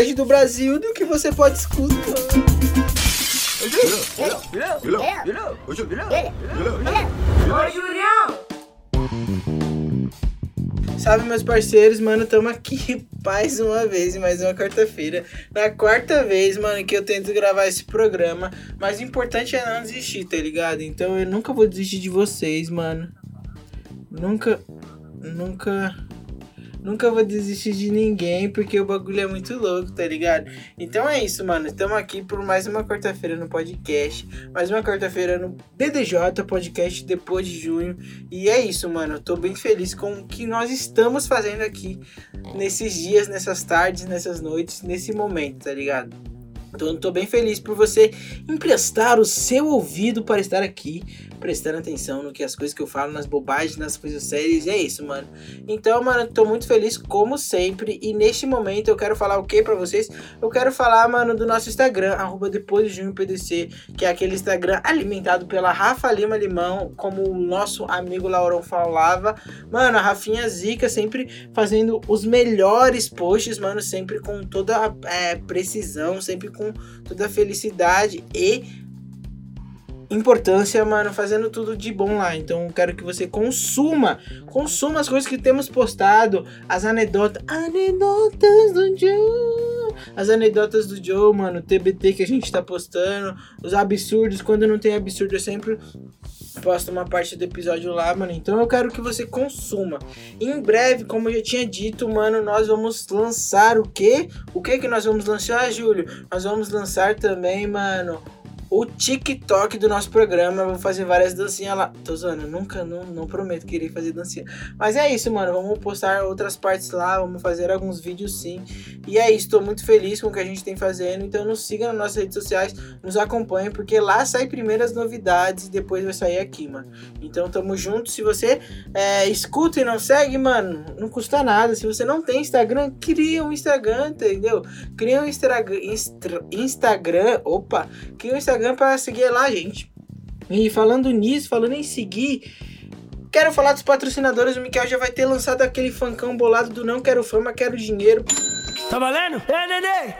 podcast do Brasil do que você pode escutar. Salve, meus parceiros, mano, tamo aqui mais uma vez, mais uma quarta-feira. Na quarta vez, mano, que eu tento gravar esse programa. Mas o importante é não desistir, tá ligado? Então eu nunca vou desistir de vocês, mano. Nunca, nunca Nunca vou desistir de ninguém, porque o bagulho é muito louco, tá ligado? Então é isso, mano. Estamos aqui por mais uma quarta-feira no podcast. Mais uma quarta-feira no BDJ, podcast depois de junho. E é isso, mano. Eu tô bem feliz com o que nós estamos fazendo aqui nesses dias, nessas tardes, nessas noites, nesse momento, tá ligado? Então eu tô bem feliz por você emprestar o seu ouvido para estar aqui, prestando atenção no que as coisas que eu falo, nas bobagens, nas coisas sérias. É isso, mano. Então, mano, tô muito feliz como sempre. E neste momento eu quero falar o que para vocês? Eu quero falar, mano, do nosso Instagram, arroba depois de junho PDC, que é aquele Instagram alimentado pela Rafa Lima Limão, como o nosso amigo Laurão falava. Mano, a Rafinha Zica sempre fazendo os melhores posts, mano, sempre com toda a é, precisão, sempre com com toda a felicidade e importância, mano, fazendo tudo de bom lá. Então quero que você consuma, consuma as coisas que temos postado, as anedotas, anedotas do Joe, as anedotas do Joe, mano, TBT que a gente tá postando, os absurdos, quando não tem absurdo eu sempre posto uma parte do episódio lá, mano. Então eu quero que você consuma. Em breve, como eu já tinha dito, mano, nós vamos lançar o quê? O que que nós vamos lançar, Júlio? Nós vamos lançar também, mano, o TikTok do nosso programa. Vou fazer várias dancinhas lá. Tô zoando, nunca, não, não prometo que irei fazer dancinha. Mas é isso, mano. Vamos postar outras partes lá. Vamos fazer alguns vídeos sim. E é isso, tô muito feliz com o que a gente tem fazendo. Então nos siga nas nossas redes sociais, nos acompanhe, porque lá sai primeiro as novidades e depois vai sair aqui, mano. Então tamo junto. Se você é, escuta e não segue, mano, não custa nada. Se você não tem Instagram, cria um Instagram, entendeu? Cria um Instagram. Instagram. Opa! Cria um Instagram Instagram para seguir lá, gente. E falando nisso, falando em seguir, quero falar dos patrocinadores. O Mikael já vai ter lançado aquele fancão bolado do Não Quero Fama, Quero Dinheiro. Tá valendo? É, Nenê!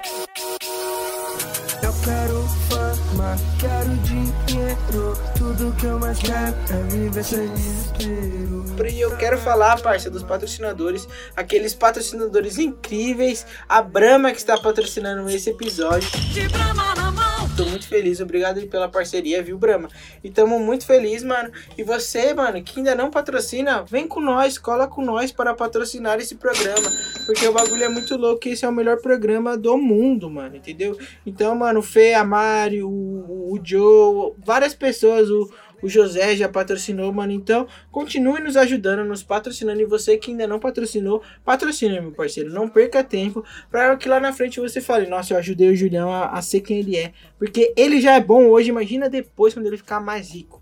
Eu quero fama, quero dinheiro. Tudo que eu mais quero é viver sem desespero. E eu quero falar, parça, dos patrocinadores. Aqueles patrocinadores incríveis. A Brahma que está patrocinando esse episódio. De Brahma na mão. Tô muito feliz, obrigado pela parceria, viu, Brahma? E tamo muito feliz, mano. E você, mano, que ainda não patrocina, vem com nós, cola com nós para patrocinar esse programa. Porque o bagulho é muito louco, esse é o melhor programa do mundo, mano, entendeu? Então, mano, o Fê, a Mari, o, o Joe, várias pessoas, o o José já patrocinou, mano. Então, continue nos ajudando, nos patrocinando. E você que ainda não patrocinou, patrocine, meu parceiro. Não perca tempo para que lá na frente você fale: Nossa, eu ajudei o Julião a, a ser quem ele é. Porque ele já é bom hoje, imagina depois quando ele ficar mais rico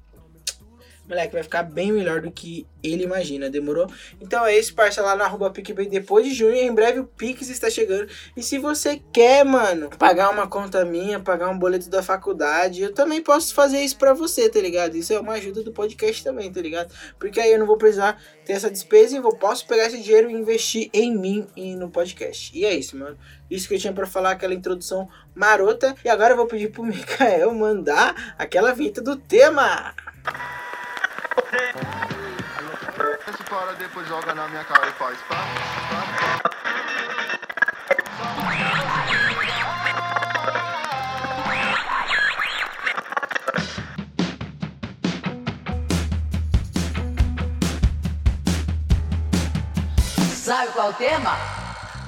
moleque, vai ficar bem melhor do que ele imagina, demorou? Então é isso, parça, lá na arroba PicPay depois de junho, em breve o Pix está chegando. E se você quer, mano, pagar uma conta minha, pagar um boleto da faculdade, eu também posso fazer isso pra você, tá ligado? Isso é uma ajuda do podcast também, tá ligado? Porque aí eu não vou precisar ter essa despesa e vou, posso pegar esse dinheiro e investir em mim e no podcast. E é isso, mano. Isso que eu tinha para falar, aquela introdução marota. E agora eu vou pedir pro Mikael mandar aquela vinheta do tema. Esse para depois joga na minha cara e faz pá, pá. Sabe qual é o tema?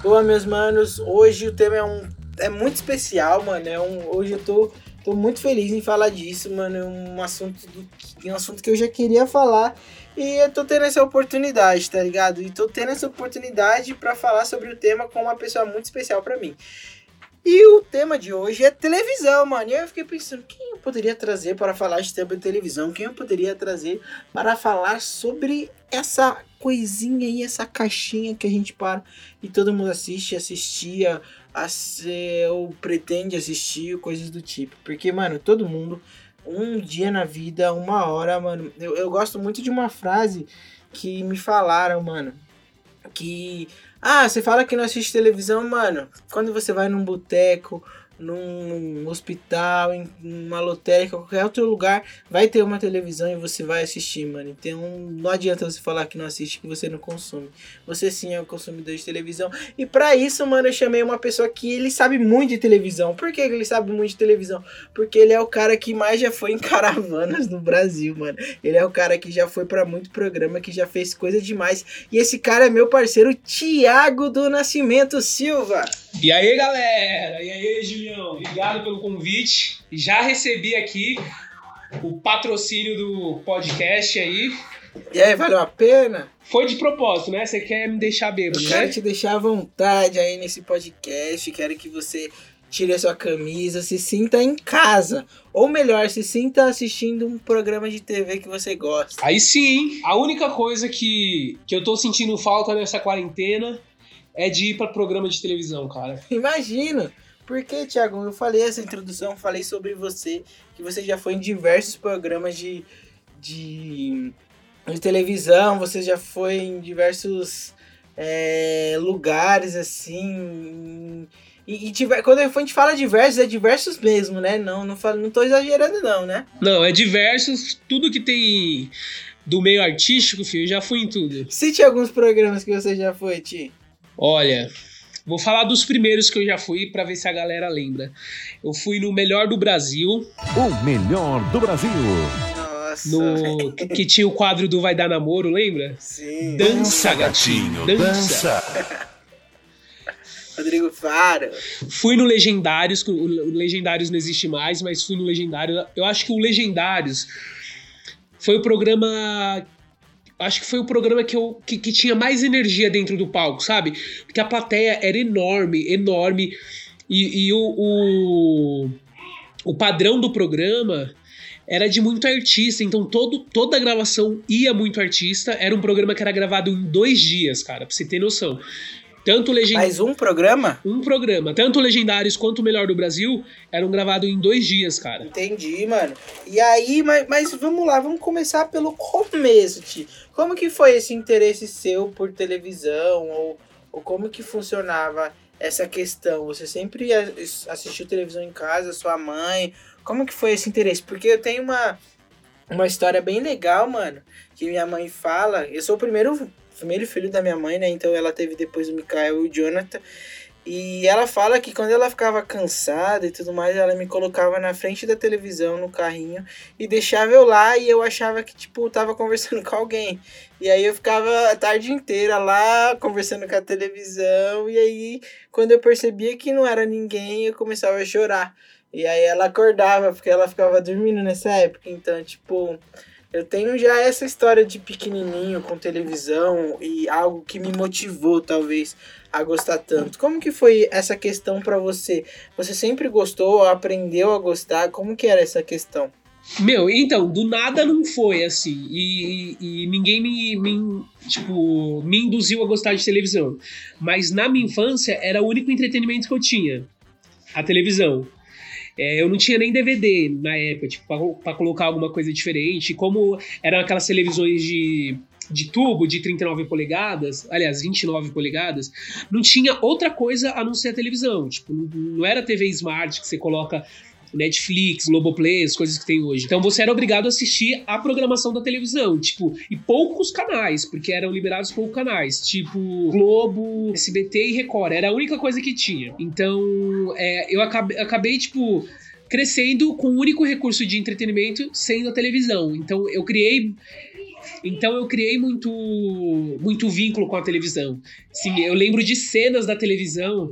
Boa, meus manos. Hoje o tema é um é muito especial, mano. É um, hoje eu tô Tô muito feliz em falar disso, mano. É um assunto, do, um assunto que eu já queria falar. E eu tô tendo essa oportunidade, tá ligado? E tô tendo essa oportunidade para falar sobre o tema com uma pessoa muito especial para mim. E o tema de hoje é televisão, mano. E eu fiquei pensando, quem eu poderia trazer para falar de tema de televisão? Quem eu poderia trazer para falar sobre essa coisinha aí, essa caixinha que a gente para e todo mundo assiste, assistia ou pretende assistir, coisas do tipo. Porque, mano, todo mundo, um dia na vida, uma hora, mano. Eu, eu gosto muito de uma frase que me falaram, mano. Que Ah, você fala que não assiste televisão, mano. Quando você vai num boteco, num hospital, em uma lotérica, qualquer outro lugar, vai ter uma televisão e você vai assistir, mano. Então não adianta você falar que não assiste, que você não consome. Você sim é um consumidor de televisão. E para isso, mano, eu chamei uma pessoa que ele sabe muito de televisão. Por que ele sabe muito de televisão? Porque ele é o cara que mais já foi em caravanas no Brasil, mano. Ele é o cara que já foi para muito programa, que já fez coisa demais. E esse cara é meu parceiro, Tiago do Nascimento Silva. E aí, galera? E aí, Julião? Obrigado pelo convite. Já recebi aqui o patrocínio do podcast aí. E aí, valeu a pena? Foi de propósito, né? Você quer me deixar bêbado, Eu né? quero te deixar à vontade aí nesse podcast. Quero que você tire a sua camisa, se sinta em casa. Ou melhor, se sinta assistindo um programa de TV que você gosta. Aí sim? A única coisa que, que eu tô sentindo falta nessa quarentena é de ir pra programa de televisão, cara. Imagino. Porque, Thiago, eu falei essa introdução, falei sobre você, que você já foi em diversos programas de, de, de televisão, você já foi em diversos é, lugares, assim. E, e tiver, quando a gente fala diversos, é diversos mesmo, né? Não, não, falo, não tô exagerando, não, né? Não, é diversos, tudo que tem do meio artístico, filho, eu já fui em tudo. Cite alguns programas que você já foi, Ti. Olha, vou falar dos primeiros que eu já fui pra ver se a galera lembra. Eu fui no Melhor do Brasil, O melhor do Brasil. Nossa. no que tinha o quadro do Vai Dar Namoro, lembra? Sim. Dança, gatinho, dança. Rodrigo Faro. Fui no Legendários, o Legendários não existe mais, mas fui no Legendário. Eu acho que o Legendários foi o programa. Acho que foi o programa que, eu, que, que tinha mais energia dentro do palco, sabe? Porque a plateia era enorme, enorme. E, e o, o, o padrão do programa era de muito artista, então todo, toda a gravação ia muito artista. Era um programa que era gravado em dois dias, cara, pra você ter noção. Tanto o Legendário. Mais um programa? Um programa. Tanto Legendários quanto o Melhor do Brasil eram gravados em dois dias, cara. Entendi, mano. E aí, mas, mas vamos lá, vamos começar pelo começo, Ti. Como que foi esse interesse seu por televisão? Ou, ou como que funcionava essa questão? Você sempre assistiu televisão em casa, sua mãe? Como que foi esse interesse? Porque eu tenho uma, uma história bem legal, mano, que minha mãe fala. Eu sou o primeiro, primeiro filho da minha mãe, né? Então ela teve depois o Mikael e o Jonathan. E ela fala que quando ela ficava cansada e tudo mais, ela me colocava na frente da televisão, no carrinho, e deixava eu lá e eu achava que, tipo, tava conversando com alguém. E aí eu ficava a tarde inteira lá, conversando com a televisão, e aí, quando eu percebia que não era ninguém, eu começava a chorar. E aí ela acordava, porque ela ficava dormindo nessa época. Então, tipo, eu tenho já essa história de pequenininho com televisão e algo que me motivou, talvez, a gostar tanto. Como que foi essa questão pra você? Você sempre gostou, aprendeu a gostar? Como que era essa questão? Meu, então, do nada não foi assim. E, e- e ninguém me, me, tipo, me induziu a gostar de televisão. Mas na minha infância era o único entretenimento que eu tinha. A televisão. É, eu não tinha nem DVD na época, tipo, pra, pra colocar alguma coisa diferente. Como eram aquelas televisões de, de tubo de 39 polegadas, aliás, 29 polegadas, não tinha outra coisa a não ser a televisão. Tipo, não, não era TV Smart que você coloca Netflix, Globoplay, as coisas que tem hoje. Então você era obrigado a assistir a programação da televisão, tipo, e poucos canais, porque eram liberados poucos canais, tipo Globo, SBT e Record, era a única coisa que tinha. Então, é, eu acabei, acabei, tipo, crescendo com o único recurso de entretenimento sendo a televisão. Então eu criei então eu criei muito muito vínculo com a televisão. Sim, eu lembro de cenas da televisão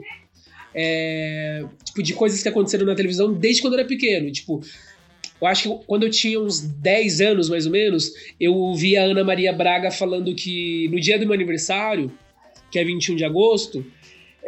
é, tipo, de coisas que aconteceram na televisão desde quando eu era pequeno. Tipo, eu acho que quando eu tinha uns 10 anos, mais ou menos, eu vi a Ana Maria Braga falando que no dia do meu aniversário, que é 21 de agosto,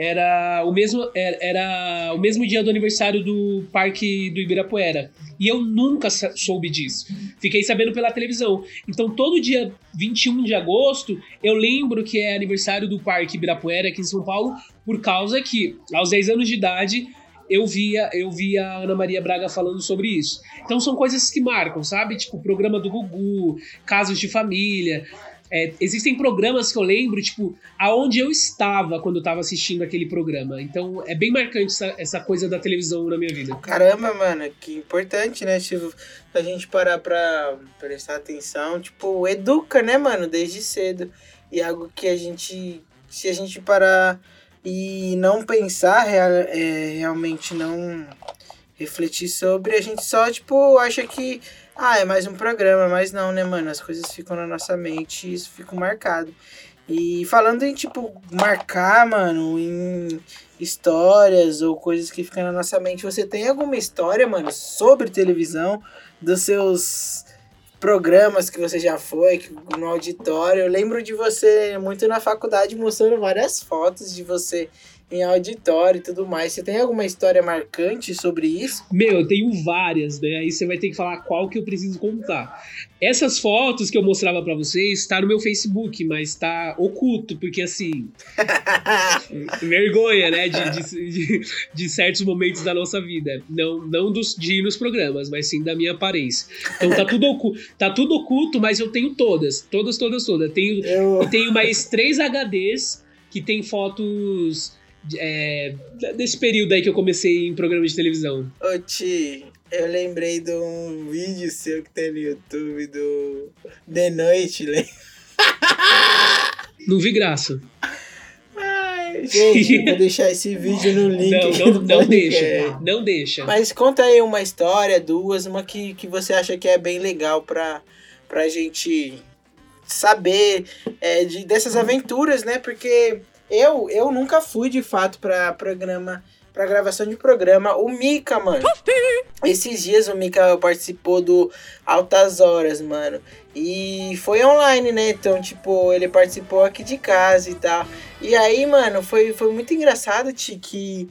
era o mesmo, era, era o mesmo dia do aniversário do Parque do Ibirapuera. E eu nunca soube disso. Fiquei sabendo pela televisão. Então, todo dia 21 de agosto, eu lembro que é aniversário do Parque Ibirapuera aqui em São Paulo, por causa que, aos 10 anos de idade, eu via, eu via a Ana Maria Braga falando sobre isso. Então são coisas que marcam, sabe? Tipo, programa do Gugu, casos de família. É, existem programas que eu lembro, tipo, aonde eu estava quando eu tava assistindo aquele programa. Então é bem marcante essa, essa coisa da televisão na minha vida. Caramba, mano, que importante, né? Tipo, a gente parar pra prestar atenção, tipo, educa, né, mano, desde cedo. E algo que a gente, se a gente parar e não pensar, é, realmente não refletir sobre, a gente só, tipo, acha que, ah, é mais um programa, mas não, né, mano? As coisas ficam na nossa mente e isso fica marcado. E falando em, tipo, marcar, mano, em histórias ou coisas que ficam na nossa mente, você tem alguma história, mano, sobre televisão, dos seus programas que você já foi, no auditório? Eu lembro de você muito na faculdade mostrando várias fotos de você em auditório e tudo mais. Você tem alguma história marcante sobre isso? Meu, eu tenho várias, né? Aí você vai ter que falar qual que eu preciso contar. Essas fotos que eu mostrava pra vocês tá no meu Facebook, mas tá oculto, porque assim. vergonha, né? De, de, de- de certos momentos da nossa vida. Não, não dos, de ir nos programas, mas sim da minha aparência. Então tá tudo, ocu tá tudo oculto, mas eu tenho todas. Todas, todas, todas. Tenho, Eu. eu tenho mais três HDs que tem fotos. É, desse período aí que eu comecei em programa de televisão. Ô, Ti, eu lembrei de um vídeo seu que tem no YouTube do De Noite, lembra? Não vi graça. Ai, gente, vou deixar esse vídeo no link. Não, não, não deixa. Não deixa. Mas conta aí uma história, duas, uma que, que você acha que é bem legal pra, pra gente saber é, de, dessas aventuras, né? Porque eu, eu nunca fui de fato pra programa, pra gravação de programa. O Mika, mano. Esses dias o Mika participou do Altas Horas, mano. E foi online, né? Então, tipo, ele participou aqui de casa e tal. E aí, mano, foi, foi muito engraçado, Ti, que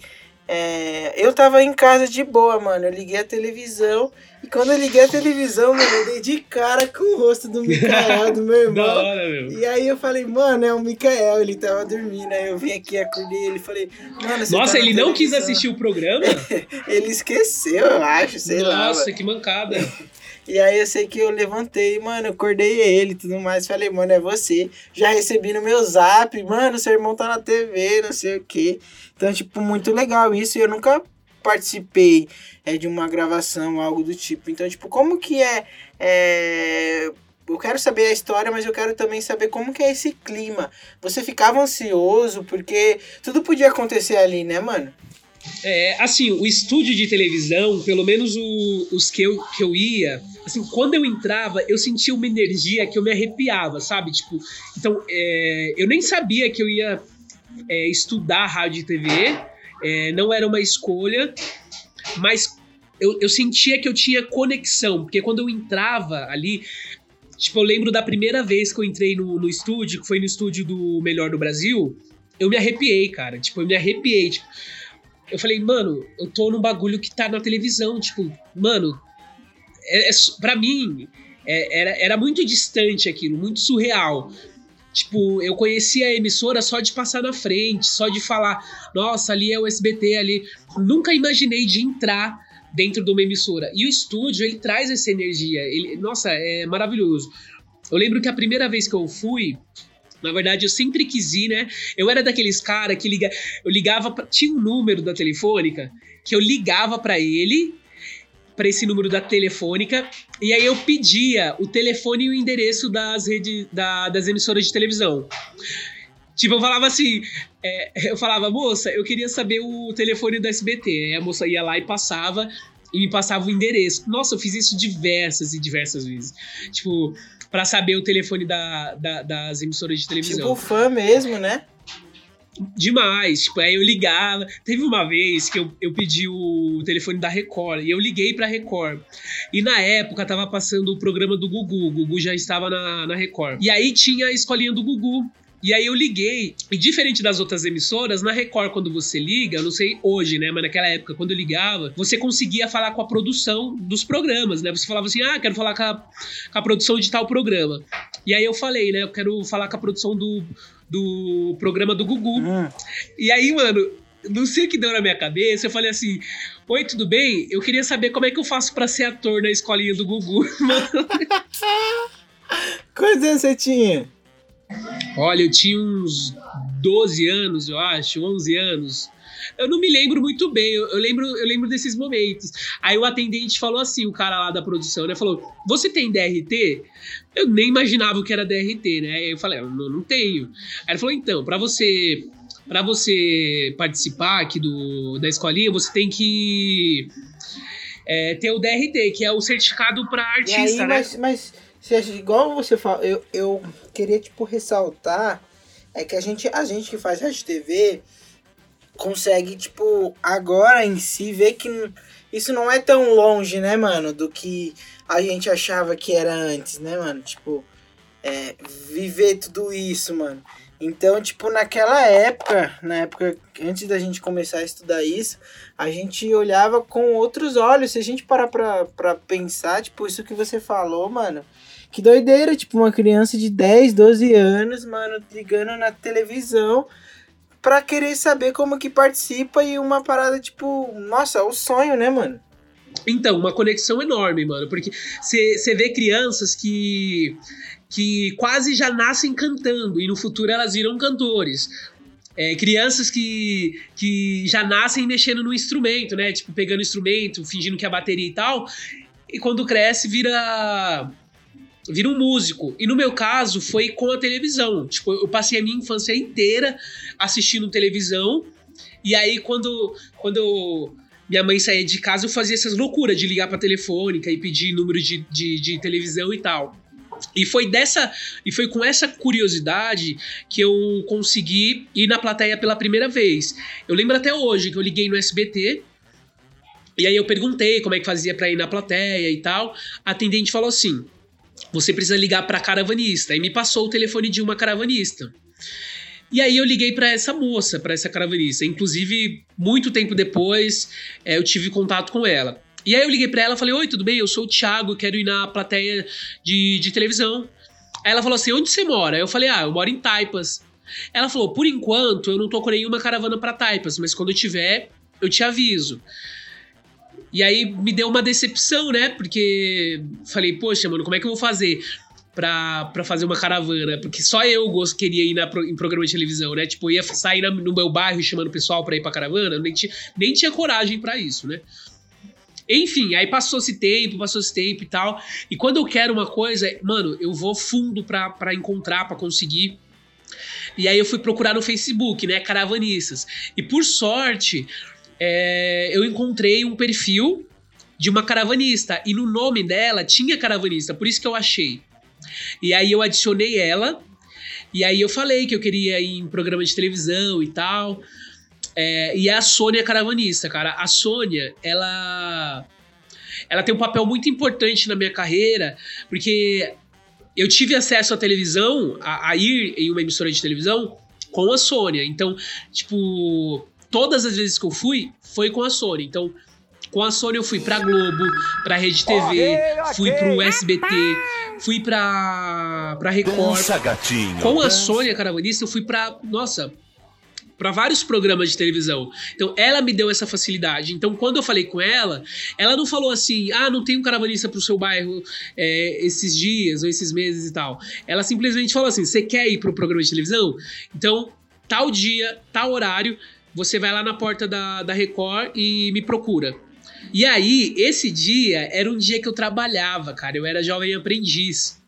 é, eu tava em casa de boa, mano. Eu liguei a televisão. E quando eu liguei a televisão, mano, eu dei de cara com o rosto do Mikael, do meu Da irmão. hora, meu. E aí eu falei, mano, é o Mikael, ele tava dormindo. Aí eu vim aqui, acordei ele e falei, mano, você Nossa, tá ele não quis assistir o programa? Ele esqueceu, eu acho, sei lá. Nossa, que mancada. E aí eu sei que eu levantei, mano, acordei ele e tudo mais. Falei, mano, é você. Já recebi no meu zap, mano, seu irmão tá na TV, não sei o quê. Então, tipo, muito legal isso. E eu nunca participei é, de uma gravação, algo do tipo. Então, tipo, como que é, é. Eu quero saber a história, mas eu quero também saber como que é esse clima. Você ficava ansioso, porque tudo podia acontecer ali, né, mano? É, assim, o estúdio de televisão, pelo menos o- os que eu, que eu ia, assim, quando eu entrava, eu sentia uma energia que eu me arrepiava, sabe? Tipo, então, é, eu nem sabia que eu ia é, estudar rádio e TV, é, não era uma escolha, mas eu, eu sentia que eu tinha conexão, porque quando eu entrava ali, tipo, eu lembro da primeira vez que eu entrei no, no estúdio, que foi no estúdio do Melhor do Brasil, eu me arrepiei, cara, tipo, eu me arrepiei, tipo, eu falei, mano, eu tô num bagulho que tá na televisão, tipo, mano, é, é, pra mim, é- era, era muito distante aquilo, muito surreal. Tipo, eu conhecia a emissora só de passar na frente, só de falar, nossa, ali é o SBT, ali. Nunca imaginei de entrar dentro de uma emissora. E o estúdio, ele traz essa energia. Ele, nossa, é maravilhoso. Eu lembro que a primeira vez que eu fui, na verdade, eu sempre quis ir, né? Eu era daqueles cara que liga, eu ligava, pra, tinha um número da telefônica que eu ligava pra ele, pra esse número da telefônica, e aí eu pedia o telefone e o endereço das redes, da- das emissoras de televisão. Tipo, eu falava assim, é, eu falava, moça, eu queria saber o telefone do SBT. Aí a moça ia lá e passava, e me passava o endereço. Nossa, eu fiz isso diversas e diversas vezes. Tipo, pra saber o telefone da, da- das emissoras de televisão. Tipo fã mesmo, né? Demais. Tipo, aí eu ligava. Teve uma vez que eu, eu pedi o telefone da Record e eu liguei pra Record. E na época tava passando o programa do Gugu. O Gugu já estava na, na Record. E aí tinha a escolinha do Gugu. E aí eu liguei, e diferente das outras emissoras, na Record, quando você liga, eu não sei hoje, né? Mas naquela época, quando eu ligava, você conseguia falar com a produção dos programas, né? Você falava assim, ah, quero falar com a, com a produção de tal programa. E aí eu falei, né? Eu quero falar com a produção do, do programa do Gugu. Hum. E aí, mano, não sei o que deu na minha cabeça, eu falei assim: Oi, tudo bem? Eu queria saber como é que eu faço pra ser ator na escolinha do Gugu. Quantos anos você tinha? Olha, eu tinha uns 12 anos, eu acho, 11 anos. Eu não me lembro muito bem, eu, eu lembro, eu lembro desses momentos. Aí o atendente falou assim, o cara lá da produção, né? Falou: Você tem DRT? Eu nem imaginava o que era DRT, né? Aí eu falei: não, não tenho. Aí ele falou: Então, para você. Para você participar aqui do, da escolinha, você tem que é, ter o DRT, que é o certificado para artista, aí, né? mas, mas se igual você fala, eu, eu queria, tipo, ressaltar é que a gente, a gente que faz rádio TV consegue, tipo, agora em si ver que isso não é tão longe, né, mano, do que a gente achava que era antes, né, mano? Tipo, é, viver tudo isso, mano. Então, tipo, naquela época, na época antes da gente começar a estudar isso, a gente olhava com outros olhos. Se a gente parar pra, pra pensar, tipo, isso que você falou, mano. Que doideira, tipo, uma criança de 10, 12 anos, mano, ligando na televisão pra querer saber como que participa e uma parada, tipo, nossa, o sonho, né, mano? Então, uma conexão enorme, mano. Porque você vê crianças que, que quase já nascem cantando e no futuro elas viram cantores. É, crianças que, que já nascem mexendo no instrumento, né? Tipo, pegando instrumento, fingindo que é bateria e tal. E quando cresce, vira. Vira um músico. E no meu caso, foi com a televisão. Tipo, eu passei a minha infância inteira assistindo televisão. E aí, quando, quando minha mãe saía de casa, eu fazia essas loucuras de ligar pra telefônica e pedir número de, de, de televisão e tal. E foi dessa. E foi com essa curiosidade que eu consegui ir na plateia pela primeira vez. Eu lembro até hoje que eu liguei no SBT. E aí eu perguntei como é que fazia pra ir na plateia e tal. A atendente falou assim: você precisa ligar pra caravanista. E me passou o telefone de uma caravanista. E aí eu liguei pra essa moça, pra essa caravanista. Inclusive, muito tempo depois, é, eu tive contato com ela. E aí eu liguei pra ela falei: Oi, tudo bem? Eu sou o Thiago, quero ir na plateia de, de televisão. Aí ela falou assim: Onde você mora? Eu falei: Ah, eu moro em Taipas. Ela falou: Por enquanto, eu não tô com nenhuma caravana pra Taipas, mas quando eu tiver, eu te aviso. E aí me deu uma decepção, né? Porque falei, poxa, mano, como é que eu vou fazer pra fazer uma caravana? Porque só eu gosto, queria ir na, em programa de televisão, né? Tipo, eu ia sair no meu bairro chamando o pessoal pra ir pra caravana, nem, tinha, nem tinha coragem pra isso, né? Enfim, aí passou-se tempo, passou-se tempo e tal. E quando eu quero uma coisa, mano, eu vou fundo pra, pra encontrar, pra conseguir. E aí eu fui procurar no Facebook, né? Caravanistas. E por sorte, é, eu encontrei um perfil de uma caravanista. E no nome dela tinha caravanista, por isso que eu achei. E aí eu adicionei ela. E aí eu falei que eu queria ir em programa de televisão e tal. É, e é a Sônia caravanista, cara. A Sônia, ela. Ela tem um papel muito importante na minha carreira, porque eu tive acesso à televisão, a, a ir em uma emissora de televisão, com a Sônia. Então, tipo, todas as vezes que eu fui, foi com a Sônia. Então, com a Sônia eu fui pra Globo, pra Rede TV, fui pro SBT, fui pra, pra Record. gatinho. Com a Sônia Caravanista, eu fui pra. Nossa. Pra vários programas de televisão. Então, ela me deu essa facilidade. Então, quando eu falei com ela, ela não falou assim: ah, não tem um caravanista pro seu bairro é, esses dias ou esses meses e tal. Ela simplesmente falou assim: você quer ir pro programa de televisão? Então, tal dia, tal horário, você vai lá na porta da, da Record e me procura. E aí, esse dia era um dia que eu trabalhava, cara. Eu era jovem aprendiz.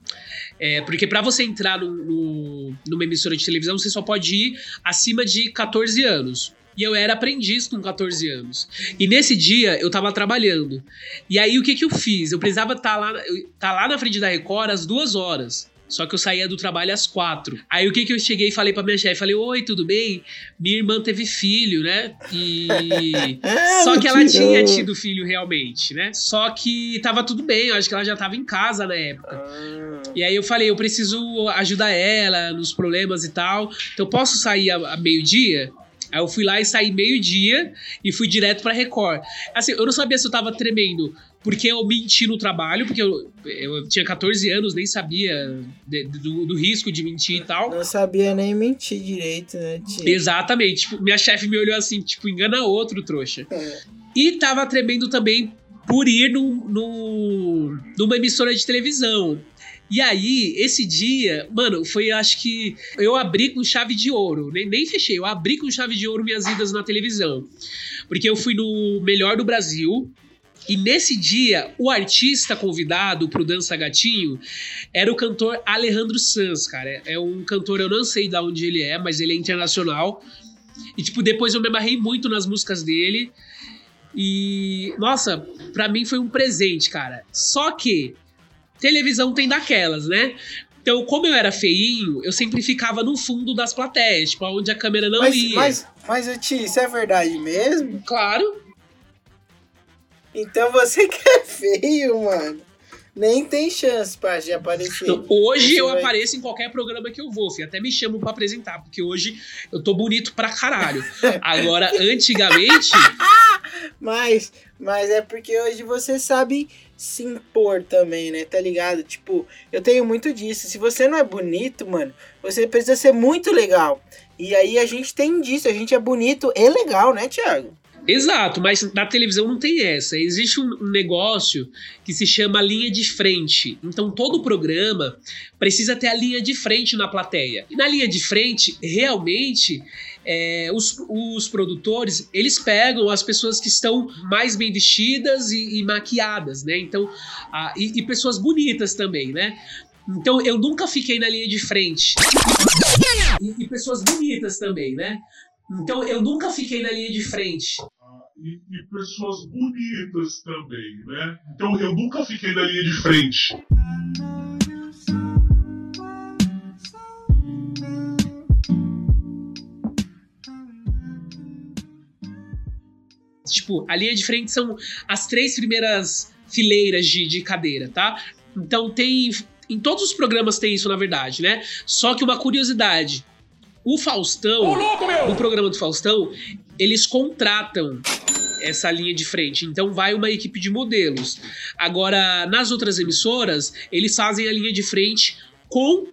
É, porque pra você entrar no, no- numa emissora de televisão, você só pode ir acima de 14 anos. E eu era aprendiz com 14 anos. E nesse dia eu tava trabalhando. E aí o que que eu fiz? Eu precisava estar lá, eu- tá lá na frente da Record às duas horas. Só que eu saía do trabalho às quatro. Aí o que que eu cheguei e falei pra minha chefe? Falei, oi, tudo bem? Minha irmã teve filho, né? E. Só que ela tinha tido filho realmente, né? Só que tava tudo bem, eu acho que ela já tava em casa na época. Ah, E aí eu falei, eu preciso ajudar ela nos problemas e tal. Então posso sair a, a meio-dia? Aí eu fui lá e saí meio-dia e fui direto pra Record. Assim, eu não sabia se eu tava tremendo porque eu menti no trabalho, porque eu, eu tinha 14 anos, nem sabia de- do, do risco de mentir e tal. Não sabia nem mentir direito, né, tio? Exatamente. Tipo, minha chefe me olhou assim, tipo, engana outro, trouxa. É. E tava tremendo também por ir no, no- numa emissora de televisão. E aí, esse dia, mano, foi acho que eu abri com chave de ouro, nem, nem fechei, eu abri com chave de ouro minhas idas na televisão. Porque eu fui no Melhor do Brasil, e nesse dia, o artista convidado pro Dança Gatinho era o cantor Alejandro Sanz, cara. É um cantor, eu não sei de onde ele é, mas ele é internacional. E, tipo, depois eu me amarrei muito nas músicas dele. E, nossa, pra mim foi um presente, cara. Só que televisão tem daquelas, né? Então, como eu era feinho, eu sempre ficava no fundo das plateias, tipo, onde a câmera não Mas, ia. mas, mas, Ti, isso é verdade mesmo? Claro. Então você que é feio, mano. Nem tem chance pra de aparecer. Então, hoje Você eu vai- apareço em qualquer programa que eu vou, filho. Até me chamam pra apresentar, porque hoje eu tô bonito pra caralho. Agora, antigamente, Mas, mas é porque hoje você sabe se impor também, né? Tá ligado? Tipo, eu tenho muito disso. Se você não é bonito, mano, você precisa ser muito legal. E aí a gente tem disso, a gente é bonito e legal, né, Thiago? Exato, mas na televisão não tem essa. Existe um negócio que se chama linha de frente. Então todo programa precisa ter a linha de frente na plateia. E na linha de frente, realmente, é, os, os produtores eles pegam as pessoas que estão mais bem vestidas e, e maquiadas, né? Então, ah, e, e pessoas bonitas também, né? Então eu nunca fiquei na linha de frente. E, e pessoas bonitas também, né? Então eu nunca fiquei na linha de frente. E, e pessoas bonitas também, né? Então eu nunca fiquei na linha de frente. Tipo, a linha de frente são as três primeiras fileiras de, de cadeira, tá? Então tem. Em todos os programas tem isso, na verdade, né? Só que uma curiosidade. O Faustão, no programa do Faustão, eles contratam essa linha de frente. Então vai uma equipe de modelos. Agora, nas outras emissoras, eles fazem a linha de frente com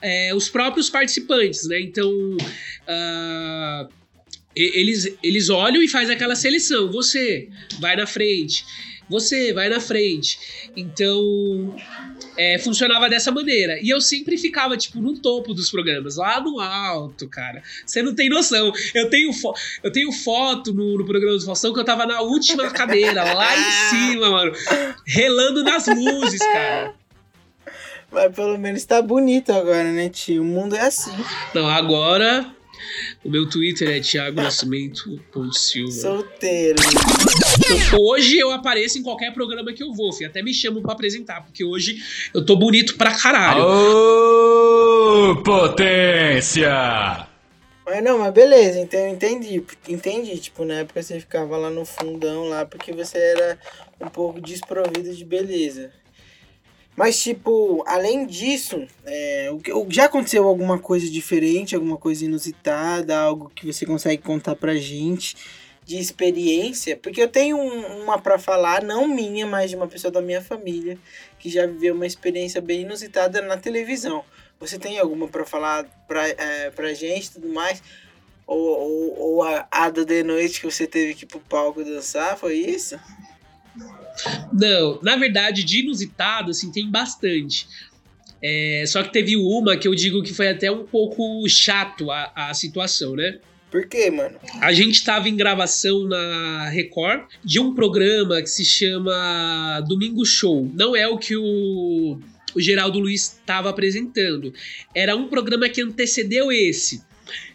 é, os próprios participantes, né? Então. e- eles, eles olham e faz aquela seleção. Você vai na frente. Você vai na frente. Então, é, funcionava dessa maneira. E eu sempre ficava, tipo, no topo dos programas, lá no alto, cara. Você não tem noção. Eu tenho, fo eu tenho foto no, no programa do Faustão que eu tava na última cadeira, lá em cima, mano. Relando nas luzes, cara. Mas pelo menos tá bonito agora, né, tio? O mundo é assim. Não, agora. O meu Twitter é Thiago Nascimento.silva. Solteiro. Então, hoje eu apareço em qualquer programa que eu vou, filho. Até me chamam pra apresentar, porque hoje eu tô bonito pra caralho. Ô, potência! Mas não, mas beleza, então eu entendi. Entendi, tipo, na época você ficava lá no fundão lá porque você era um pouco desprovido de beleza. Mas, tipo, além disso, é, o que- o- já aconteceu alguma coisa diferente, alguma coisa inusitada, algo que você consegue contar pra gente de experiência? Porque eu tenho um- uma pra falar, não minha, mas de uma pessoa da minha família, que já viveu uma experiência bem inusitada na televisão. Você tem alguma pra falar pra, é, pra gente e tudo mais? Ou, ou, ou a, a do de noite que você teve que ir pro palco dançar, foi isso? Não, na verdade, de inusitado, assim, tem bastante. É, só que teve uma que eu digo que foi até um pouco chato a, a situação, né? Por quê, mano? A gente tava em gravação na Record de um programa que se chama Domingo Show. Não é o que o, o Geraldo Luiz estava apresentando. Era um programa que antecedeu esse.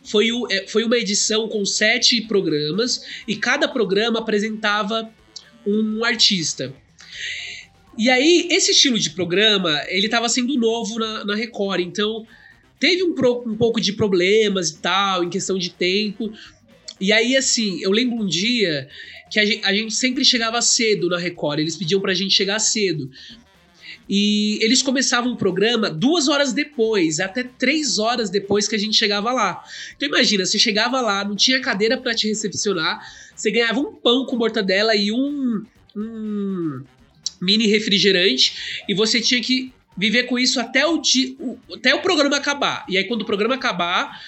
Foi, o, é, foi uma edição com sete programas e cada programa apresentava um artista. E aí, esse estilo de programa, ele tava sendo novo na, na Record, então teve um, pro- um pouco de problemas e tal, em questão de tempo. E aí, assim, eu lembro um dia que a gente, a gente sempre chegava cedo na Record, eles pediam pra gente chegar cedo. E eles começavam o programa duas horas depois, até três horas depois que a gente chegava lá. Então imagina, você chegava lá, não tinha cadeira pra te recepcionar, você ganhava um pão com mortadela e um, um mini refrigerante, e você tinha que viver com isso até o, di- o- até o programa acabar. E aí quando o programa acabar,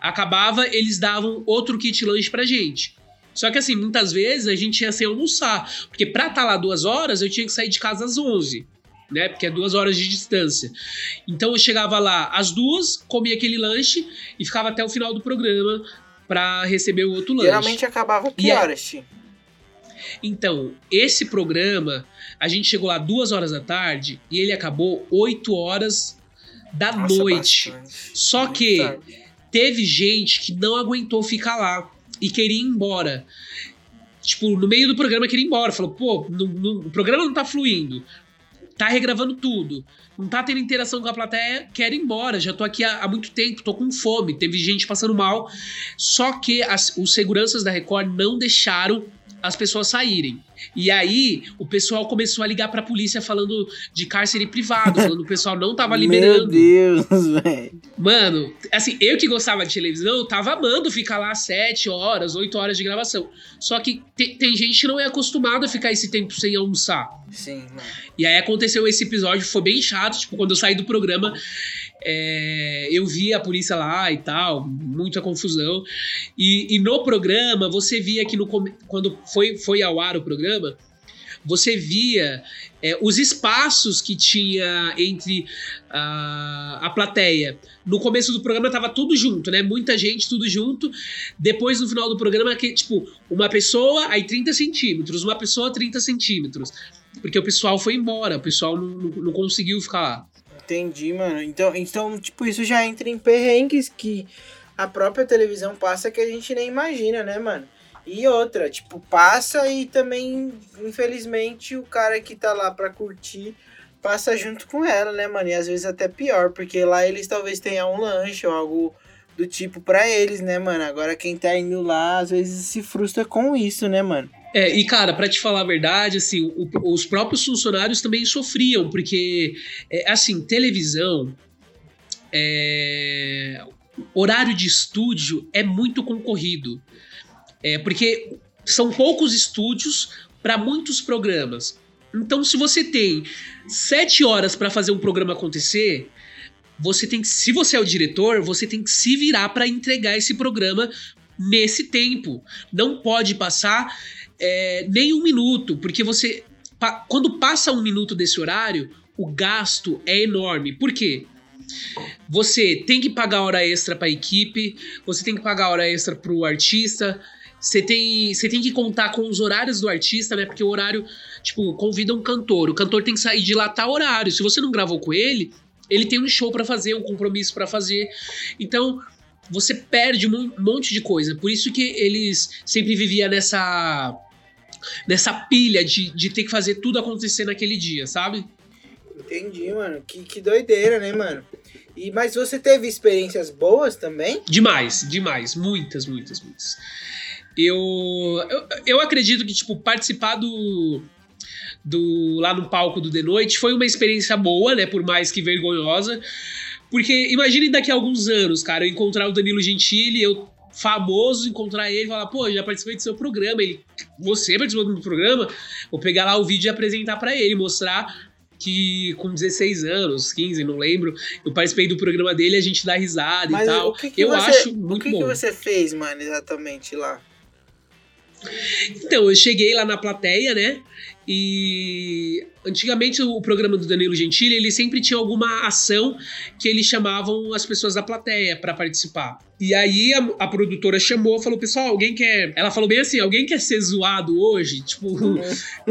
acabava, eles davam outro kit lanche pra gente. Só que assim, muitas vezes a gente ia sem almoçar, porque pra estar lá duas horas eu tinha que sair de casa às 11. Né? Porque é duas horas de distância. Então eu chegava lá às duas, comia aquele lanche e ficava até o final do programa pra receber o outro lanche. Geralmente acabava que E horas, Ti? Então, esse programa, a gente chegou lá duas horas da tarde e ele acabou 8 horas da Nossa, noite. bastante. Só Muito que tarde. teve gente que não aguentou ficar lá e queria ir embora. Tipo, no meio do programa queria ir embora. Falou, pô, no- no- o programa não tá fluindo. Tá regravando tudo. Não tá tendo interação com a plateia, quero ir embora. Já tô aqui há, há muito tempo, tô com fome. Teve gente passando mal. Só que as- os seguranças da Record não deixaram as pessoas saírem. E aí, o pessoal começou a ligar pra polícia falando de cárcere privado, falando que o pessoal não tava liberando. Meu Deus, velho. Mano, assim, eu que gostava de televisão, eu tava amando ficar lá 7 horas, 8 horas de gravação. Só que te- tem gente que não é acostumada a ficar esse tempo sem almoçar. Sim, mano. E aí aconteceu esse episódio, foi bem chato. Tipo, quando eu saí do programa, é, eu vi a polícia lá e tal, muita confusão. E, e no programa, você via que no, quando foi, foi ao ar o programa, você via é, os espaços que tinha entre a, a plateia. No começo do programa tava tudo junto, né? Muita gente, tudo junto. Depois, no final do programa, que, tipo, uma pessoa, aí 30 centímetros, uma pessoa, 30 centímetros. Porque o pessoal foi embora, o pessoal não, não, não conseguiu ficar lá. Entendi, mano. Então, então, tipo, isso já entra em perrengues que a própria televisão passa que a gente nem imagina, né, mano? E outra, tipo, passa e também, infelizmente, o cara que tá lá pra curtir passa junto com ela, né, mano? E às vezes até pior, porque lá eles talvez tenham um lanche ou algo do tipo pra eles, né, mano? Agora quem tá indo lá às vezes se frustra com isso, né, mano? É, e cara, pra te falar a verdade, assim, o- os próprios funcionários também sofriam, porque, é, assim, televisão, é, horário de estúdio é muito concorrido. É, porque são poucos estúdios para muitos programas. Então, se você tem sete horas para fazer um programa acontecer, você tem que, se você é o diretor, você tem que se virar para entregar esse programa nesse tempo. Não pode passar é, nem um minuto, porque você. pa- quando passa um minuto desse horário, o gasto é enorme. Por quê? Você tem que pagar hora extra para a equipe, você tem que pagar hora extra para o artista, você tem, você tem que contar com os horários do artista, né? Porque o horário, tipo, convida um cantor, o cantor tem que sair de lá tal horário. Se você não gravou com ele, ele tem um show para fazer, um compromisso para fazer. Então, você perde um mon- monte de coisa. Por isso que eles sempre viviam nessa nessa pilha de, de ter que fazer tudo acontecer naquele dia, sabe? Entendi, mano. Que, que doideira, né, mano? E, mas você teve experiências boas também? Demais, demais. Muitas, muitas, muitas. Eu, eu, eu acredito que, tipo, participar do, do. lá no palco do The Noite foi uma experiência boa, né? Por mais que vergonhosa. Porque imagine daqui a alguns anos, cara, eu encontrar o Danilo Gentili, eu famoso, encontrar ele e falar, pô, já participei do seu programa. Ele, você participou do programa? Vou pegar lá o vídeo e apresentar pra ele, mostrar que com 16 anos, 15, não lembro, eu participei do programa dele, a gente dá risada Mas e tal. o que, que eu você, acho o muito que, bom. que você fez, mano, exatamente lá? Então, eu cheguei lá na plateia, né? E antigamente o programa do Danilo Gentili, ele sempre tinha alguma ação que eles chamavam as pessoas da plateia pra participar. E aí a, a produtora chamou, falou: "Pessoal, alguém quer?" Ela falou bem assim: "Alguém quer ser zoado hoje?" Tipo,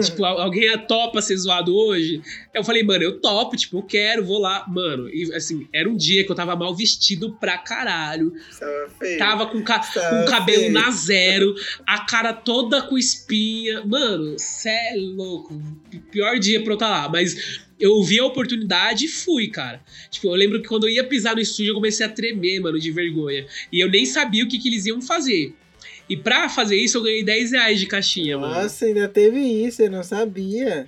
tipo, al- alguém topa ser zoado hoje? Eu falei: "Mano, eu topo, tipo, eu quero, vou lá". Mano, e assim, era um dia que eu tava mal vestido pra caralho. Tava feio. Tava com, ca com o cabelo na zero, a cara toda com espinha. Mano, cê é louco. Pior dia pra eu estar lá. Mas eu vi a oportunidade e fui, cara. Tipo, eu lembro que quando eu ia pisar no estúdio, eu comecei a tremer, mano, de vergonha. E eu nem sabia o que, que eles iam fazer. E pra fazer isso, eu ganhei 10 reais de caixinha, mano. Nossa, ainda teve isso, eu não sabia.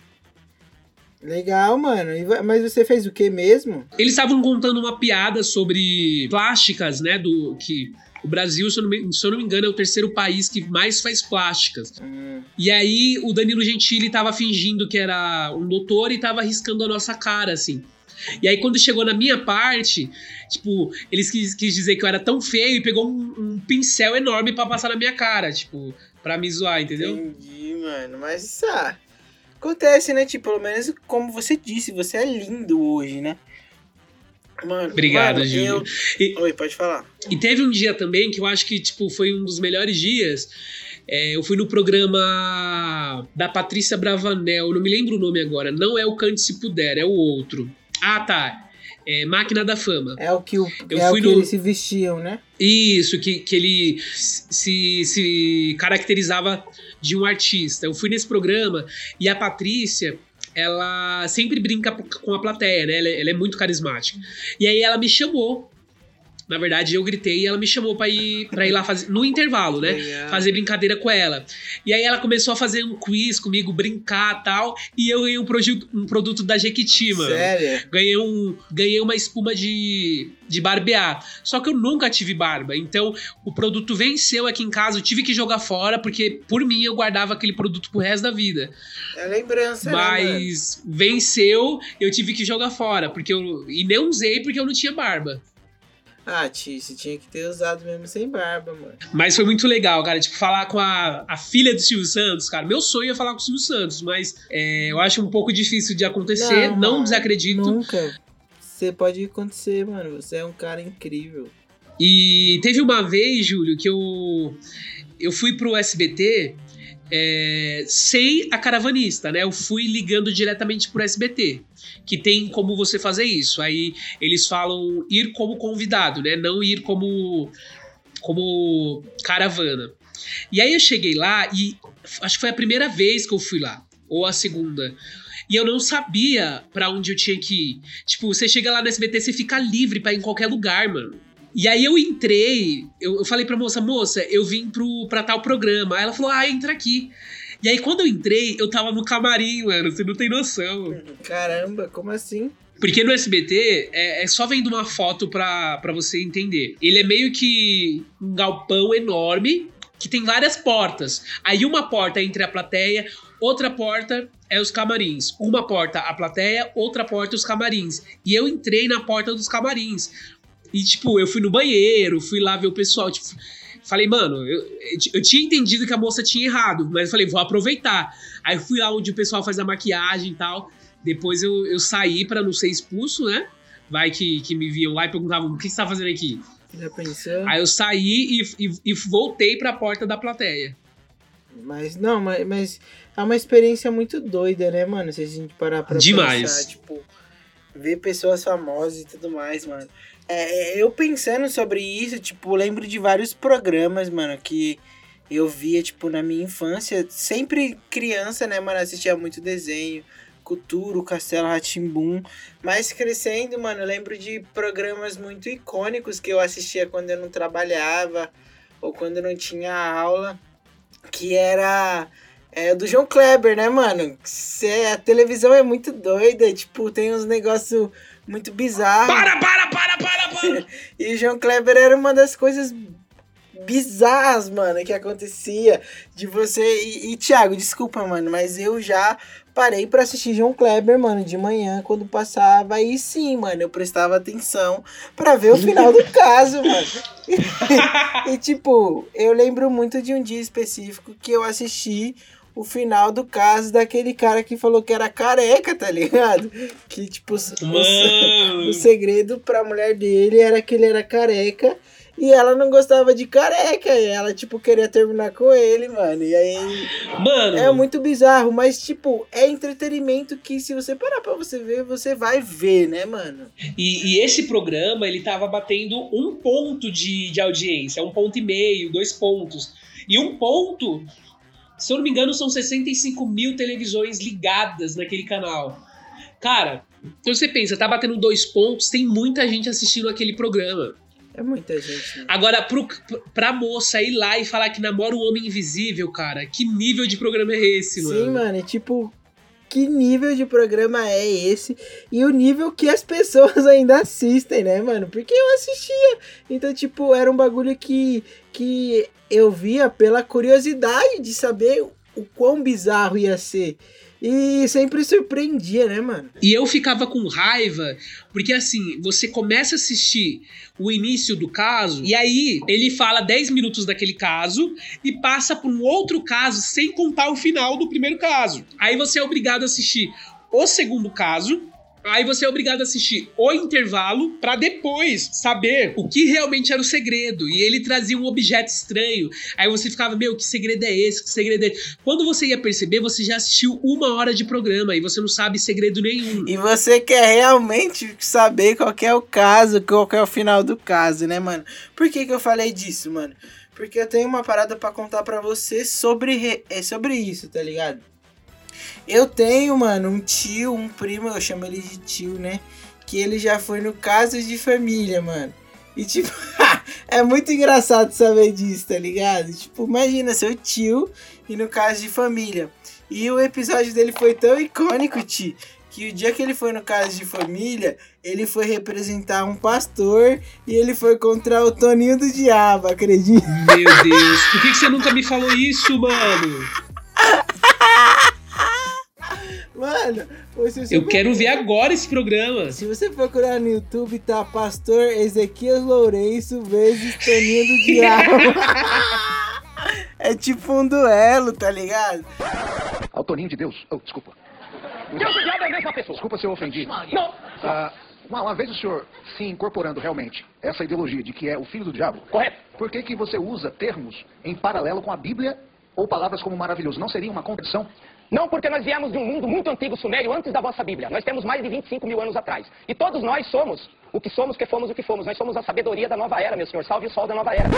Legal, mano. Mas você fez o que mesmo? Eles estavam contando uma piada sobre plásticas, né? Do que o Brasil, se eu, não me, eu não me engano, é o terceiro país que mais faz plásticas. Hum, E aí o Danilo Gentili tava fingindo que era um doutor e tava riscando a nossa cara, assim. E aí quando chegou na minha parte, tipo, eles quis, quis dizer que eu era tão feio e pegou um, um pincel enorme pra passar na minha cara, tipo, pra me zoar, entendeu? entendi, mano. Mas, ah, Acontece, né? Tipo, pelo menos como você disse, você é lindo hoje, né? Mano, Obrigado, mano, Júlio. eu... E- Oi, pode falar. E teve um dia também que eu acho que tipo, foi um dos melhores dias. É, eu fui no programa da Patrícia Bravanel, eu não me lembro o nome agora. Não é o Cante Se Puder, é o outro. Ah, tá. É Máquina da Fama. É o que, o, Eu é o fui que no- eles se vestiam, né? Isso, que, que ele se, se caracterizava de um artista. Eu fui nesse programa e a Patrícia, ela sempre brinca com a plateia, né? Ela, é- ela é muito carismática. E aí ela me chamou. Na verdade, eu gritei e ela me chamou pra ir, pra ir lá fazer. No intervalo, né? Legal. Fazer brincadeira com ela. E aí ela começou a fazer um quiz comigo, brincar e tal. E eu ganhei um, produ- um produto da Jequiti, mano. Sério? Ganhei, um, ganhei uma espuma de, de barbear. Só que eu nunca tive barba. Então, o produto venceu aqui em casa. Eu tive que jogar fora, porque por mim eu guardava aquele produto pro resto da vida. É lembrança, né? Mas venceu, eu tive que jogar fora. porque eu E nem usei porque eu não tinha barba. Ah, Ti, você tinha que ter usado mesmo sem barba, mano. Mas foi muito legal, cara. Tipo, falar com a, a filha do Silvio Santos, cara. Meu sonho é falar com o Silvio Santos, mas é, eu acho um pouco difícil de acontecer. Não, mano, desacredito. Nunca. Você pode acontecer, mano. Você é um cara incrível. E teve uma vez, Júlio, que eu, eu fui pro SBT é, sem a caravanista, né? Eu fui ligando diretamente pro SBT, que tem como você fazer isso. Aí eles falam ir como convidado, né? Não ir como, como caravana. E aí eu cheguei lá e acho que foi a primeira vez que eu fui lá, ou a segunda. E eu não sabia pra onde eu tinha que ir. Tipo, você chega lá no SBT, você fica livre pra ir em qualquer lugar, mano. E aí eu entrei, eu, eu falei pra moça, moça, eu vim pro, pra tal programa. Aí ela falou, ah, entra aqui. E aí quando eu entrei, eu tava no camarim, mano, você não tem noção. Caramba, como assim? Porque no SBT é, é só vendo uma foto pra, pra você entender. Ele é meio que um galpão enorme que tem várias portas. Aí uma porta é entre a plateia, outra porta é os camarins. Uma porta a plateia, outra porta os camarins. E eu entrei na porta dos camarins. E, tipo, eu fui no banheiro, fui lá ver o pessoal. Tipo, falei, mano, eu, eu tinha entendido que a moça tinha errado, mas eu falei, vou aproveitar. Aí fui lá onde o pessoal faz a maquiagem e tal. Depois eu, eu saí pra não ser expulso, né? Vai que, que me viam lá e perguntavam: o que você tá fazendo aqui? Já pensou? Aí eu saí e, e, e voltei pra porta da plateia. Mas não, mas, mas é uma experiência muito doida, né, mano? Se a gente parar pra Demais. pensar, tipo, ver pessoas famosas e tudo mais, mano. É, eu pensando sobre isso, tipo, lembro de vários programas, mano, que eu via, tipo, na minha infância. Sempre criança, né, mano, assistia muito desenho. Cultura, Castelo Ratimbum. Mas crescendo, mano, eu lembro de programas muito icônicos que eu assistia quando eu não trabalhava ou quando eu não tinha aula. Que era é, do João Kleber, né, mano? Cê, a televisão é muito doida, tipo, tem uns negócios muito bizarros. Para, para, para, para, para! E o João Kleber era uma das coisas bizarras, mano, que acontecia de você. E, e Thiago, desculpa, mano, mas eu já parei pra assistir João Kleber, mano, de manhã, quando passava. E sim, mano, eu prestava atenção pra ver o final do caso, mano. e tipo, eu lembro muito de um dia específico que eu assisti o final do caso daquele cara que falou que era careca, tá ligado? Que, tipo, Mano! o segredo pra mulher dele era que ele era careca e ela não gostava de careca. E ela, tipo, queria terminar com ele, mano. E aí. Mano! É muito bizarro, mas, tipo, é entretenimento que se você parar pra você ver, você vai ver, né, mano? E, e esse programa, ele tava batendo um ponto de, de audiência, um ponto e meio, dois pontos. E um ponto, se eu não me engano, são 65 mil televisões ligadas naquele canal. Cara, então você pensa, tá batendo dois pontos, tem muita gente assistindo aquele programa. É muita gente. né? Agora, pro, pra moça ir lá e falar que namora um homem invisível, cara, que nível de programa é esse, mano? Sim, mano, é tipo. Que nível de programa é esse? E o nível que as pessoas ainda assistem, né, mano? Porque eu assistia. Então, tipo, era um bagulho que, que eu via pela curiosidade de saber o quão bizarro ia ser. E sempre surpreendia, né, mano? E eu ficava com raiva, porque assim, você começa a assistir o início do caso, e aí ele fala 10 minutos daquele caso e passa por um outro caso sem contar o final do primeiro caso. Aí você é obrigado a assistir o segundo caso. Aí você é obrigado a assistir o intervalo pra depois saber o que realmente era o segredo. E ele trazia um objeto estranho. Aí você ficava, meu, que segredo é esse? Que segredo é esse? Quando você ia perceber, você já assistiu uma hora de programa e você não sabe segredo nenhum. E você quer realmente saber qual é o caso, qual é o final do caso, né, mano? Por que, que eu falei disso, mano? Porque eu tenho uma parada pra contar pra você sobre, re- é sobre isso, tá ligado? Eu tenho, mano, um tio, um primo, eu chamo ele de tio, né? Que ele já foi no caso de família, mano. E tipo, é muito engraçado saber disso, tá ligado? Tipo, imagina seu tio e no caso de família. E o episódio dele foi tão icônico, Ti, que o dia que ele foi no caso de família, ele foi representar um pastor e ele foi contra o Toninho do Diabo, acredita? Meu Deus, por que, que você nunca me falou isso, mano? Mano, se você Eu quero ver agora esse programa. Se você procurar no YouTube, tá Pastor Ezequiel Lourenço vezes Toninho do Diabo. é tipo um duelo, tá ligado? Ao Toninho de Deus. Oh, desculpa. Deus e diabo é a mesma pessoa. Desculpa se eu ofendi. Não. uma, uma vez o senhor se incorporando realmente essa ideologia de que é o filho do diabo. Correto. Por que, que você usa termos em paralelo com a Bíblia ou palavras como maravilhoso? Não seria uma contradição? Não, porque nós viemos de um mundo muito antigo, sumério, antes da vossa Bíblia. Nós temos mais de 25 mil anos atrás. E todos nós somos o que somos, que fomos o que fomos. Nós somos a sabedoria da nova era, meu senhor. Salve o sol da nova era.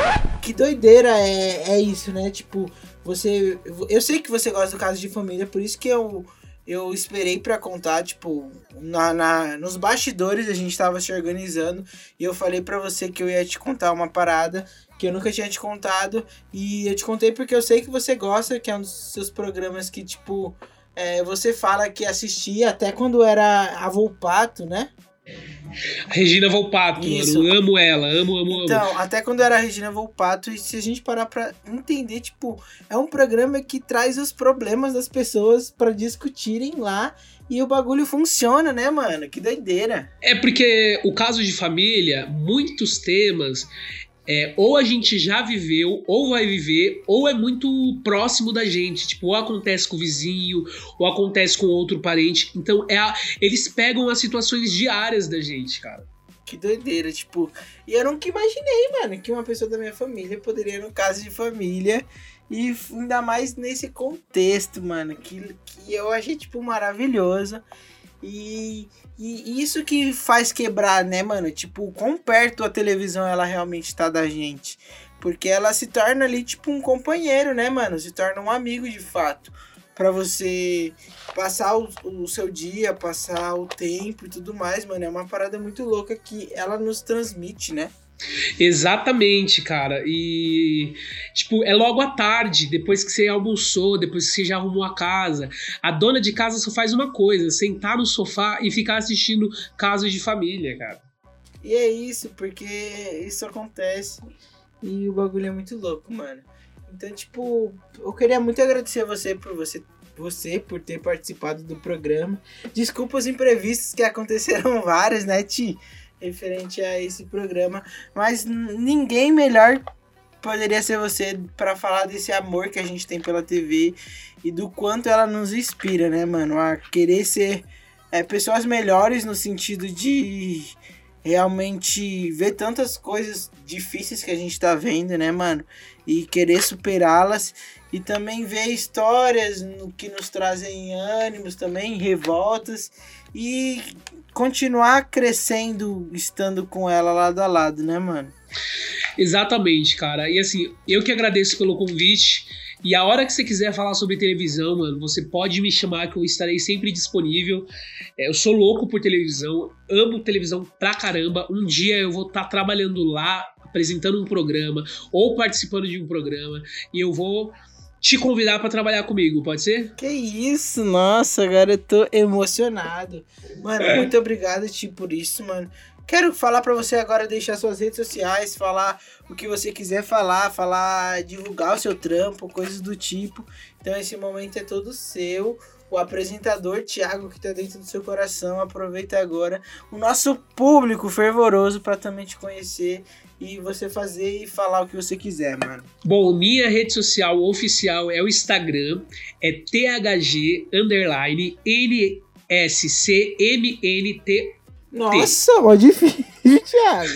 Que doideira é, é isso, né? Tipo, você. Eu sei que você gosta do caso de família, por isso que eu, eu esperei pra contar, tipo, na, na, nos bastidores a gente tava se organizando e eu falei pra você que eu ia te contar uma parada que eu nunca tinha te contado. E eu te contei porque eu sei que você gosta, que é um dos seus programas que, tipo, é, você fala que assistia até quando era a Volpato, né? Regina Volpato, Isso. mano. Amo ela, amo, amo, amo. Então, até quando era a Regina Volpato, e se a gente parar pra entender, tipo, é um programa que traz os problemas das pessoas pra discutirem lá e o bagulho funciona, né, mano? Que doideira. É porque o caso de família, muitos temas, é, ou a gente já viveu, ou vai viver, ou é muito próximo da gente. Tipo, ou acontece com o vizinho, ou acontece com outro parente. Então, é a- eles pegam as situações diárias da gente, cara. Que doideira, tipo. E eu nunca imaginei, mano, que uma pessoa da minha família poderia, no caso de família, e ainda mais nesse contexto, mano, que, que eu achei, tipo, maravilhoso. E, e isso que faz quebrar, né, mano? Tipo, quão perto a televisão ela realmente tá da gente. Porque ela se torna ali, tipo, um companheiro, né, mano? Se torna um amigo de fato. Pra você passar o, o seu dia, passar o tempo e tudo mais, mano. É uma parada muito louca que ela nos transmite, né? Exatamente, cara. E, tipo, é logo à tarde, depois que você almoçou, depois que você já arrumou a casa. A dona de casa só faz uma coisa: sentar no sofá e ficar assistindo casos de família, cara. E é isso, porque isso acontece e o bagulho é muito louco, mano. Então, tipo, eu queria muito agradecer a você por você, você por ter participado do programa. Desculpa os imprevistos que aconteceram vários, né, Ti? Referente a esse programa. Mas ninguém melhor poderia ser você para falar desse amor que a gente tem pela TV e do quanto ela nos inspira, né, mano? A querer ser é, pessoas melhores no sentido de realmente ver tantas coisas difíceis que a gente tá vendo, né, mano? E querer superá-las. E também ver histórias que nos trazem ânimos também, revoltas. E continuar crescendo, estando com ela lado a lado, né, mano? Exatamente, cara. E assim, eu que agradeço pelo convite. E a hora que você quiser falar sobre televisão, mano, você pode me chamar que eu estarei sempre disponível. É, eu sou louco por televisão, amo televisão pra caramba. Um dia eu vou estar trabalhando lá, apresentando um programa ou participando de um programa e eu vou te convidar pra trabalhar comigo, pode ser? Que isso, nossa, agora eu tô emocionado. Mano, muito obrigado, Ti, por isso, mano. Quero falar pra você agora deixar suas redes sociais, falar o que você quiser falar, falar, divulgar o seu trampo, coisas do tipo. Então esse momento é todo seu. o apresentador Thiago que tá dentro do seu coração. Aproveita agora o nosso público fervoroso para também te conhecer e você fazer e falar o que você quiser, mano. Bom, minha rede social oficial é o Instagram, é THG underline NSCMNT. Nossa, mó difícil, Thiago.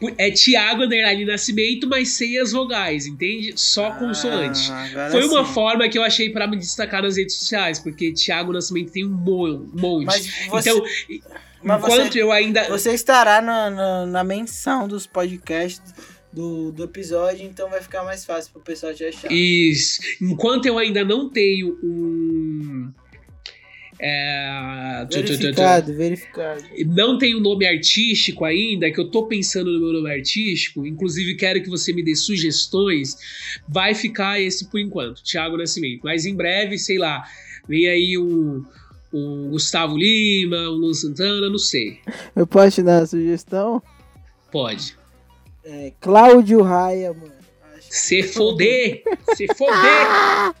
É Thiago underline Nascimento, mas sem as vogais, entende? Só consoante. agora Foi uma sim. forma que eu achei pra me destacar nas redes sociais, porque Thiago Nascimento tem um mon- um monte. Mas você- Então, Mas enquanto você- eu ainda. Você estará na, na, na menção dos podcasts do, do episódio, então vai ficar mais fácil pro pessoal te achar. Isso. Enquanto eu ainda não tenho um. É, tu- tu- tu- tu- Verificado, verificado. não tenho nome artístico ainda, que eu tô pensando no meu nome artístico, inclusive quero que você me dê sugestões, vai ficar esse por enquanto, Thiago Nascimento. Mas em breve, sei lá, vem aí um, um Gustavo Lima, um Luan Santana, não sei. Eu posso te dar uma sugestão? Pode. É, Cláudio Raia, mano. Se foder! Se foder!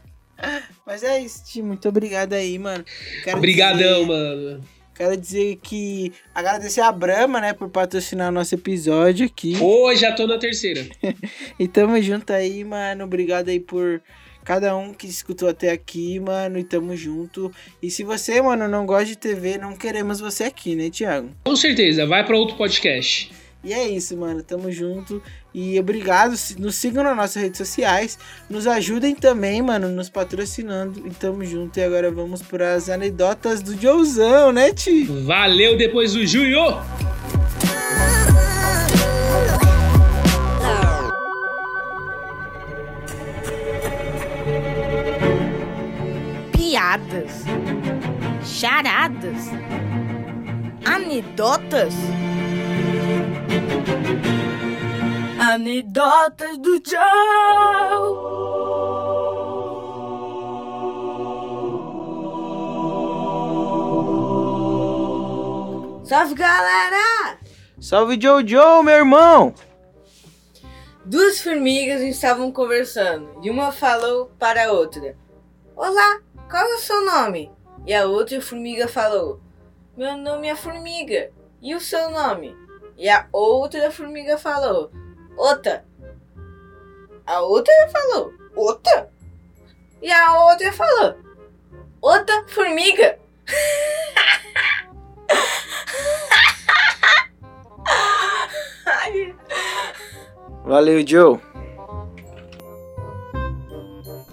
Mas é isso, Ti. Muito obrigado aí, mano. Quero Obrigadão, dizer- mano. Quero dizer que agradecer a Brahma, né, por patrocinar nosso episódio aqui. Ô, já tô na terceira. E tamo junto aí, mano. Obrigado aí por cada um que escutou até aqui, mano. E tamo junto. E se você, mano, não gosta de TV, não queremos você aqui, né, Thiago? Com certeza, vai pra outro podcast. E é isso, mano. Tamo junto. E obrigado. Nos sigam nas nossas redes sociais. Nos ajudem também, mano, nos patrocinando. E tamo junto. E agora vamos pras anedotas do Joezão, né, Ti? Valeu depois do Junho! Charadas. Anedotas. Anedotas do Joe. Salve galera! Salve, Jojo, meu irmão! Duas formigas estavam conversando e uma falou para a outra: Olá, qual é o seu nome? E a outra formiga falou: Meu nome é Formiga. E o seu nome? E a outra formiga falou: Ota. A outra falou: Ota. E a outra falou: Outra formiga. Valeu, Joe.